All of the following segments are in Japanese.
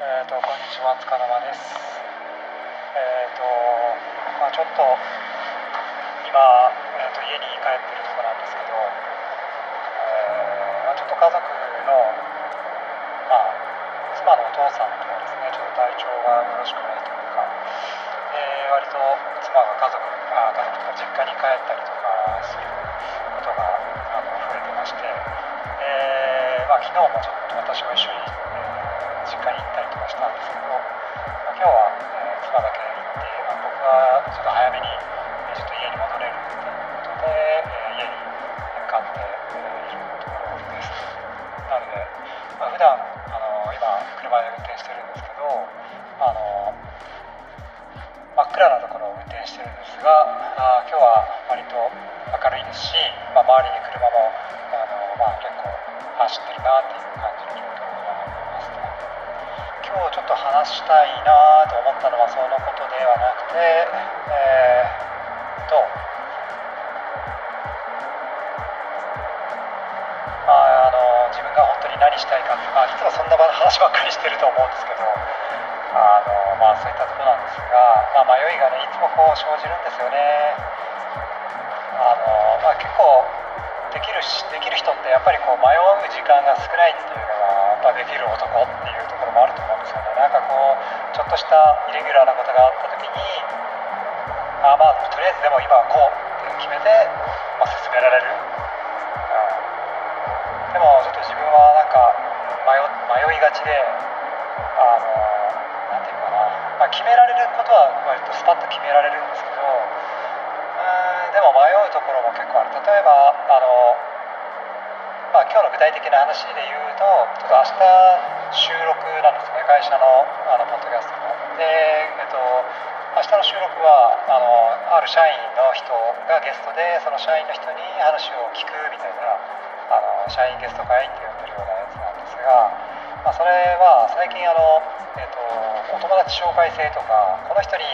えーと、こんにちは、塚沼です。えっ、ー、と、まあちょっと今、えーと、家に帰ってるとこなんですけど、えー、まあ、ちょっと家族の、まあ、妻のお父さんとですね、ちょっと体調がよろしくないというか、えー、割と妻が家族、あ家族とか実家に帰ったりとかすることがあの増えてまして、えー、まあ、昨日もちょっと私も一緒に、ですし、まあ、周りに車もあの、まあ、結構走ってるなっていう感じの状況がありますね。今日ちょっと話したいなと思ったのはそのことではなくて、えー、とまあ、あの自分が本当に何したいかって、まあ、いつもそんな話ばっかりしてると思うんですけどあの、まあ、そういったところなんですが、まあ、迷いがねいつもこう生じるんですよね。あのまあ、結構できるしできる人ってやっぱりこう迷う時間が少ないっていうのがやっぱできる男っていうところもあると思うんですよねなんかこうちょっとしたイレギュラーな。ことがあった時にあまあとりあえずでも今はこうって決めて、まあ、進められる、うん、でもちょっと自分はなんか迷迷いがちであのなんていうかな、まあ、決められることは割とスパッと決められるんでも迷うところも結構ある例えばあの、まあ、今日の具体的な話で言うとちょっと明日収録なんですね会社のあのポッドキャストの。で、えっと、明日の収録はあのある社員の人がゲストでその社員の人に話を聞くみたいなあの社員ゲスト会って呼んでるようなやつなんですが、まあ、それは最近あの、えっと、お友達紹介制とかこの人に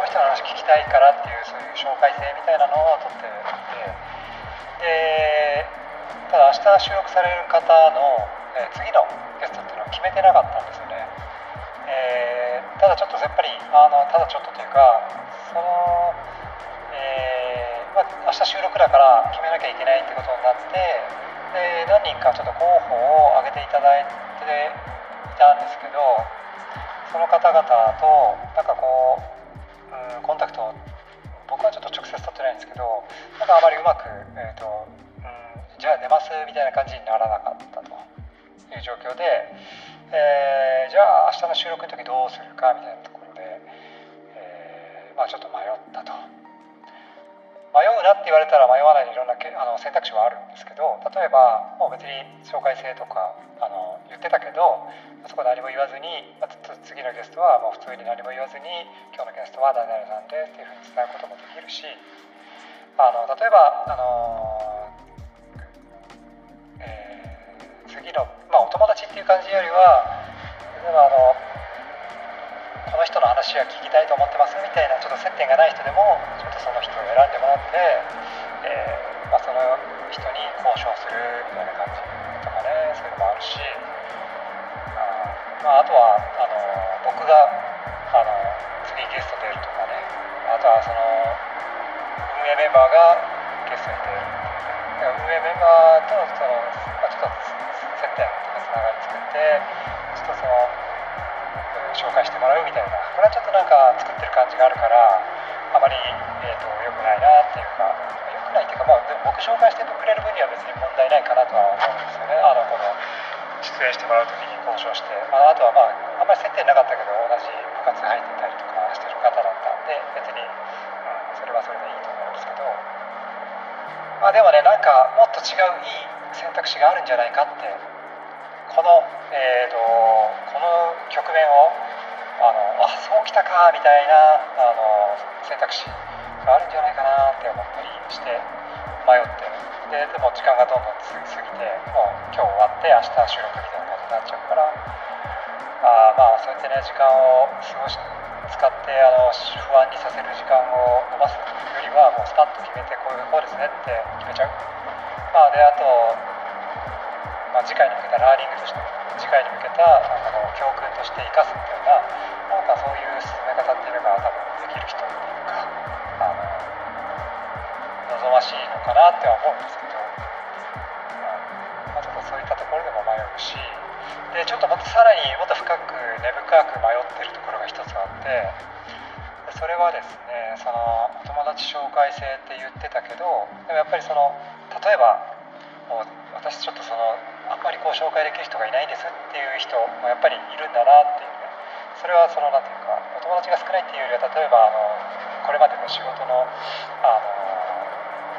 の人の話聞きたいからっていうそういう紹介制みたいなのを取っていてでただ明日収録される方の、えー、次のゲストっていうのは決めてなかったんですよね、えー、ただちょっとやっぱりあのただちょっとというかその、えー、まあ、明日収録だから決めなきゃいけないってことになってで何人かちょっと候補を挙げていただいていたんですけどその方々となんかこう、うん、コンタクト僕はちょっと直接取ってないんですけどなんかあまりうまく、えーとうん、じゃあ寝ますみたいな感じにならなかったという状況で、えー、じゃあ明日の収録の時どうするかみたいなところで、えー、まあ、ちょっと迷ったと。迷うなって言われたら迷わないでいろんなあの選択肢はあるんですけど例えばもう別に紹介制とかあの言ってたけどそこ何も言わずに、まあ、次のゲストはもう普通に何も言わずに今日のゲストは誰々さんでっていうふうに伝えることもできるしあの例えばあの、えー、次の、まあ、お友達っていう感じよりは例えばあのこの人の話は聞きたいと思ってますみたいなちょっと接点がない人でもちょっとその人を選んでもらって、えー、まあ、その人に交渉するみたいな感じとかねそういうのもあるし、まあ、あとはあの僕があの次ゲスト出るとかねあとはその運営メンバーがゲストに出る運営メンバーとその、まあ、ちょっと接点とかつながり作って紹介してもらうみたいなこれはちょっとなんか作ってる感じがあるからあまり、えーと、良くないなっていうか良くないっていうか、まあ、でも僕紹介してくれる分には別に問題ないかなとは思うんですよね。あのこの出演してもらう時に交渉して、まあ、あとはまああんまり接点なかったけど同じ部活入ってたりとかしてる方だったんで別に、うん、それはそれでいいと思うんですけど。まあでもねなんかもっと違ういい選択肢があるんじゃないかってこの、えーと、この局面をのあそうきたかみたいなあの選択肢があるんじゃないかなって思ったりして迷ってででも時間がどんどん過ぎてもう今日終わって明日収録みたいな感じになっちゃうからあまあそうやってね時間を過ごし使ってあの不安にさせる時間を延ばすよりはもうスパッと決めてこういうこうですねって決めちゃう。まあ、であとまあ、次回に向けたラーニングとして次回に向けたあの教訓として生かすみたいななんかそういう進め方っていうのが多分できる人っていうかあの望ましいのかなっては思うんですけど、まあ、ちょっとそういったところでも迷うしでちょっともっとさらにもっと深く根深く迷ってるところが一つあってでそれはですねそのお友達紹介制って言ってたけどでもやっぱりその例えばもう私ちょっとそのあんまりこう紹介できる人がいないんですっていう人もやっぱりいるんだなっていうねそれはその何て言うかお友達が少ないっていうよりは例えばあのこれまでの仕事のあの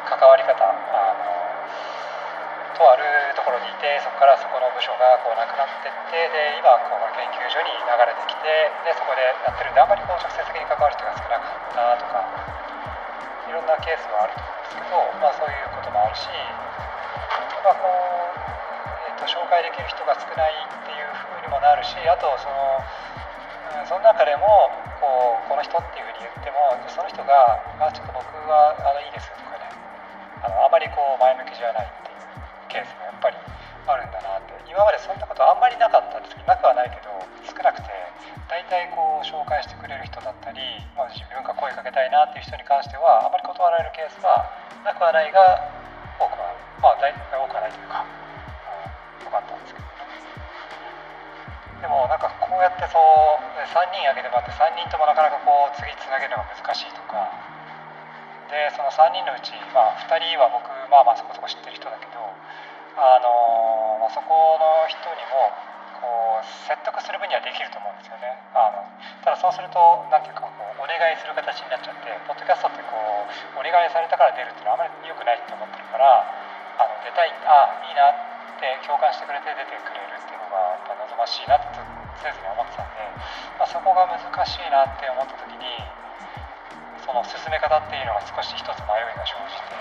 関わり方あのとあるところにいてそこからそこの部署がこうなくなってってで今この研究所に流れてきてでそこでやってるんであんまりこう直接的に関わる人が少なかったとかいろんなケースはあると思うんですけど、まあ、そういうこともあるしまあこう介できる人が少ないっていうふうにもなるしあとその、うん、その中でもこうこの人っていうふうに言ってもその人が「あちょっと僕はあのいいです」とかねあのあまりこう前向きじゃないっていうケースもやっぱりあるんだなって。今までそういったことあんまりなかったんですけどなくはないけど少なくて大体こう紹介してくれる人だったり、まあ、自分が声かけたいなっていう人に関してはあまり断られるケースはなくはないが多くはまあ大体多くはないというか、こうやってそう3人挙げてもらって3人ともなかなかこう次つなげるのが難しいとか。でその3人のうち、まあ、2人は僕まあまあそこそこ知ってる人だけどあの、ま、そこの人にもこう説得する分にはできると思うんですよね。あのただそうすると何ていうかこうお願いする形になっちゃってポッドキャストってこうお願いされたから出るっていうのはあまり良くないって思ってるからあの出たいあいいなって共感してくれて出てくれるっていうのがやっぱ望ましいなって常々思ってたんで、まあ、そこが難しいなって思った時にその進め方っていうのが少し一つ迷いが生じて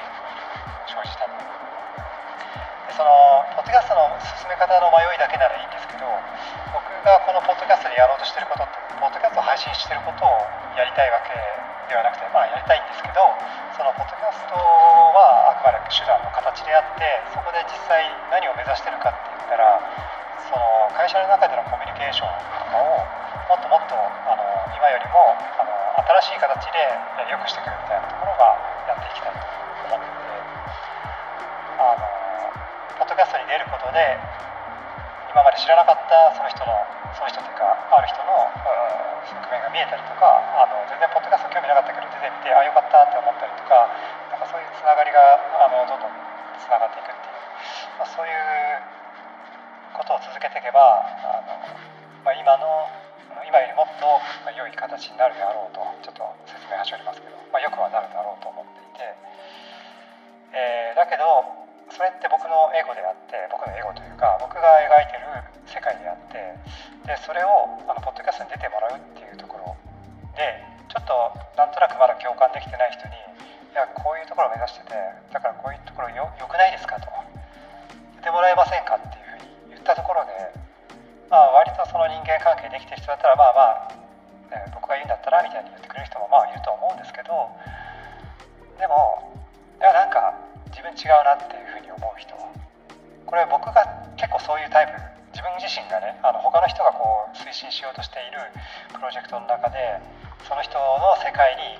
生じたでそのポッドキャストの進め方の迷いだけならいいんですけど僕がこのポッドキャストでやろうとしてることってポッドキャストを配信してることをやりたいわけではなくてまあやりたいんですけどそのポッドキャストはあくまで手段の形であってそこで実際何を目指してるかって言ったらその会社の中でのコケーションをもっともっとあの今よりもあの新しい形で良くしていくみたいなところがやっていきたいと思っていてあのポッドキャストに出ることで今まで知らなかったその人のその人というかある人の側面が見えたりとかあの全然ポッドキャスト興味なかったけど出てみてあよかったって思ったりとかなんかそういうつながりがあのどんどんつながっていくっていう、まあ、そういうことを続けていけばあの、まあ、今の今よりもっと良い形になるであろうとちょっと説明はしおりますけど、まあ、よくはなるだろうと思っていて、えー、だけどそれって僕のエゴであって僕のエゴというか僕が描いてる世界であってでそれをあのポッドキャストに出てもらうっていうところでちょっとなんとなくまだ共感できてない人にいやこういうところを目指しててだからこういうところよよくないですかと出てもらえませんかってったところでまあ、割とその人間関係できてる人だったらまあまあ、ね、僕が言うんだったらみたいに言ってくれる人もまあいると思うんですけどでもいやなんか自分違うなっていうふうに思う人これ僕が結構そういうタイプ自分自身がねあの他の人がこう推進しようとしているプロジェクトの中でその人の世界に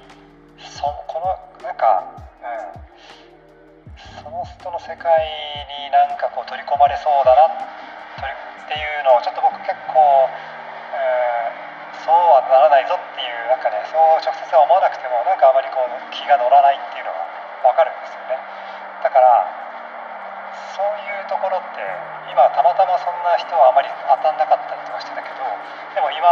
そこのなんか、うん、その人の世界になんかこう取り込まれそうだな取りっていうのをちょっと僕結構、えー、そうはならないぞっていうなんかねそう直接は思わなくてもなんかあまりこう気が乗らないっていうのが分かるんですよね。だからそういうところって今たまたまそんな人はあまり当たんなかったりとかしてたけどでも今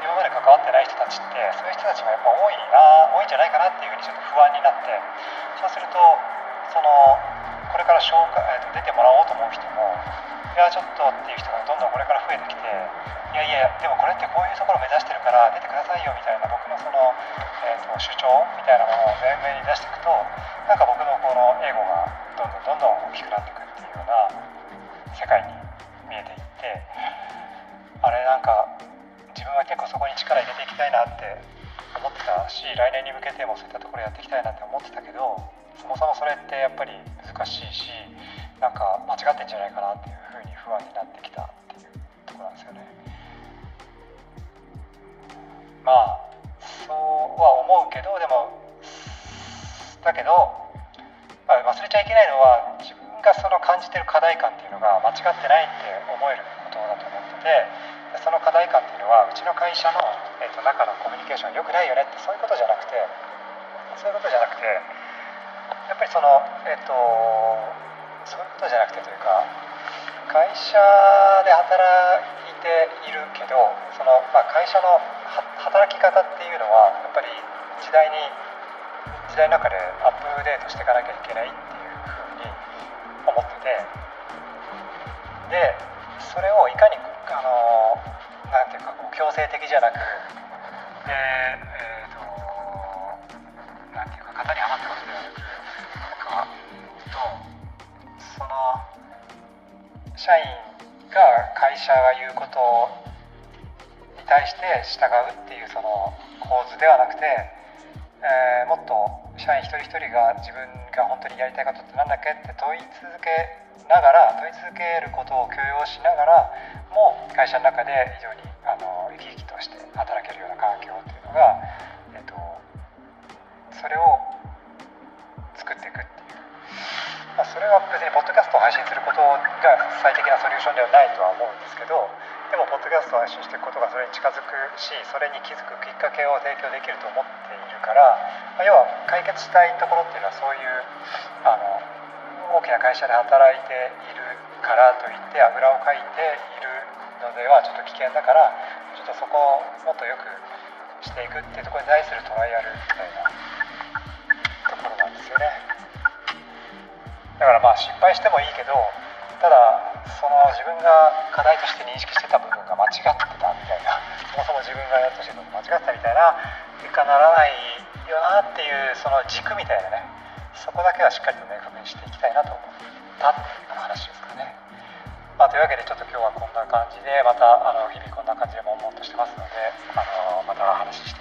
今まで関わってない人たちってそういう人たちがやっぱ多いな多いんじゃないかなっていうふうにちょっと不安になってそうするとそのこれから紹介、えー、と出てもらおうと思う人もやちょっとっていう人がどんどんこれから増えてきていやいやでもこれってこういうところを目指してるから出てくださいよみたいな僕のその、えーと、主張みたいなものを前面に出していくとなんか僕のこの英語がどんどんどんどん大きくなっていくっていうような世界に見えていってあれなんか自分は結構そこに力入れていきたいなって思ってたし来年に向けてもそういったところやっていきたいなって思ってたけどそもそもそれってやっぱり難しいし間違ってんじゃないかなっていうふうに不安になってきたっていうとこなんですよね。まあそうは思うけどでもだけど、まあ、忘れちゃいけないのは自分がその感じてる課題感っていうのが間違ってないって思えることだと思っててその課題感っていうのはうちの会社の、えーと、中のコミュニケーション良くないよねってそういうことじゃなくてそういうことじゃなくてやっぱりそのえっ、ー、とそういうことじゃなくてというか会社で働いているけどその、まあ、会社の働き方っていうのはやっぱり時代に時代の中でアップデートしていかなきゃいけないっていうふうに思っててでそれをいかにあのなんていうかこう強制的じゃなくでえっ、ー、となんていうか型にはま社員が会社が言うことに対して従うっていうその構図ではなくて、えー、もっと社員一人一人が自分が本当にやりたいことって何だっけって問い続けながら問い続けることを許容しながらも会社の中で非常にあの生き生きとして働けるような環境っていうのが、えっと、それを作っていくっていう、それは別にポッドキャストを配信することが最適なソリューションではないとは思うんですけどでもポッドキャストを配信していくことがそれに近づくしそれに気づくきっかけを提供できると思っているから、まあ、要は解決したいところっていうのはそういうあの大きな会社で働いているからといってあぐらをかいているのではちょっと危険だからちょっとそこをもっとよくしていくっていうところに対するトライアルみたいなところなんですよね。だからまあ失敗してもいいけどただその自分が課題として認識してた部分が間違ってたみたいなそもそも自分がやっとしてたの間違ってたみたいな結果ならないよなっていうその軸みたいなねそこだけはしっかりと明確にしていきたいなと思ったっていう話ですかね。まあ、というわけでちょっと今日はこんな感じでまたあの日々こんな感じで悶々としてますのであのまた話し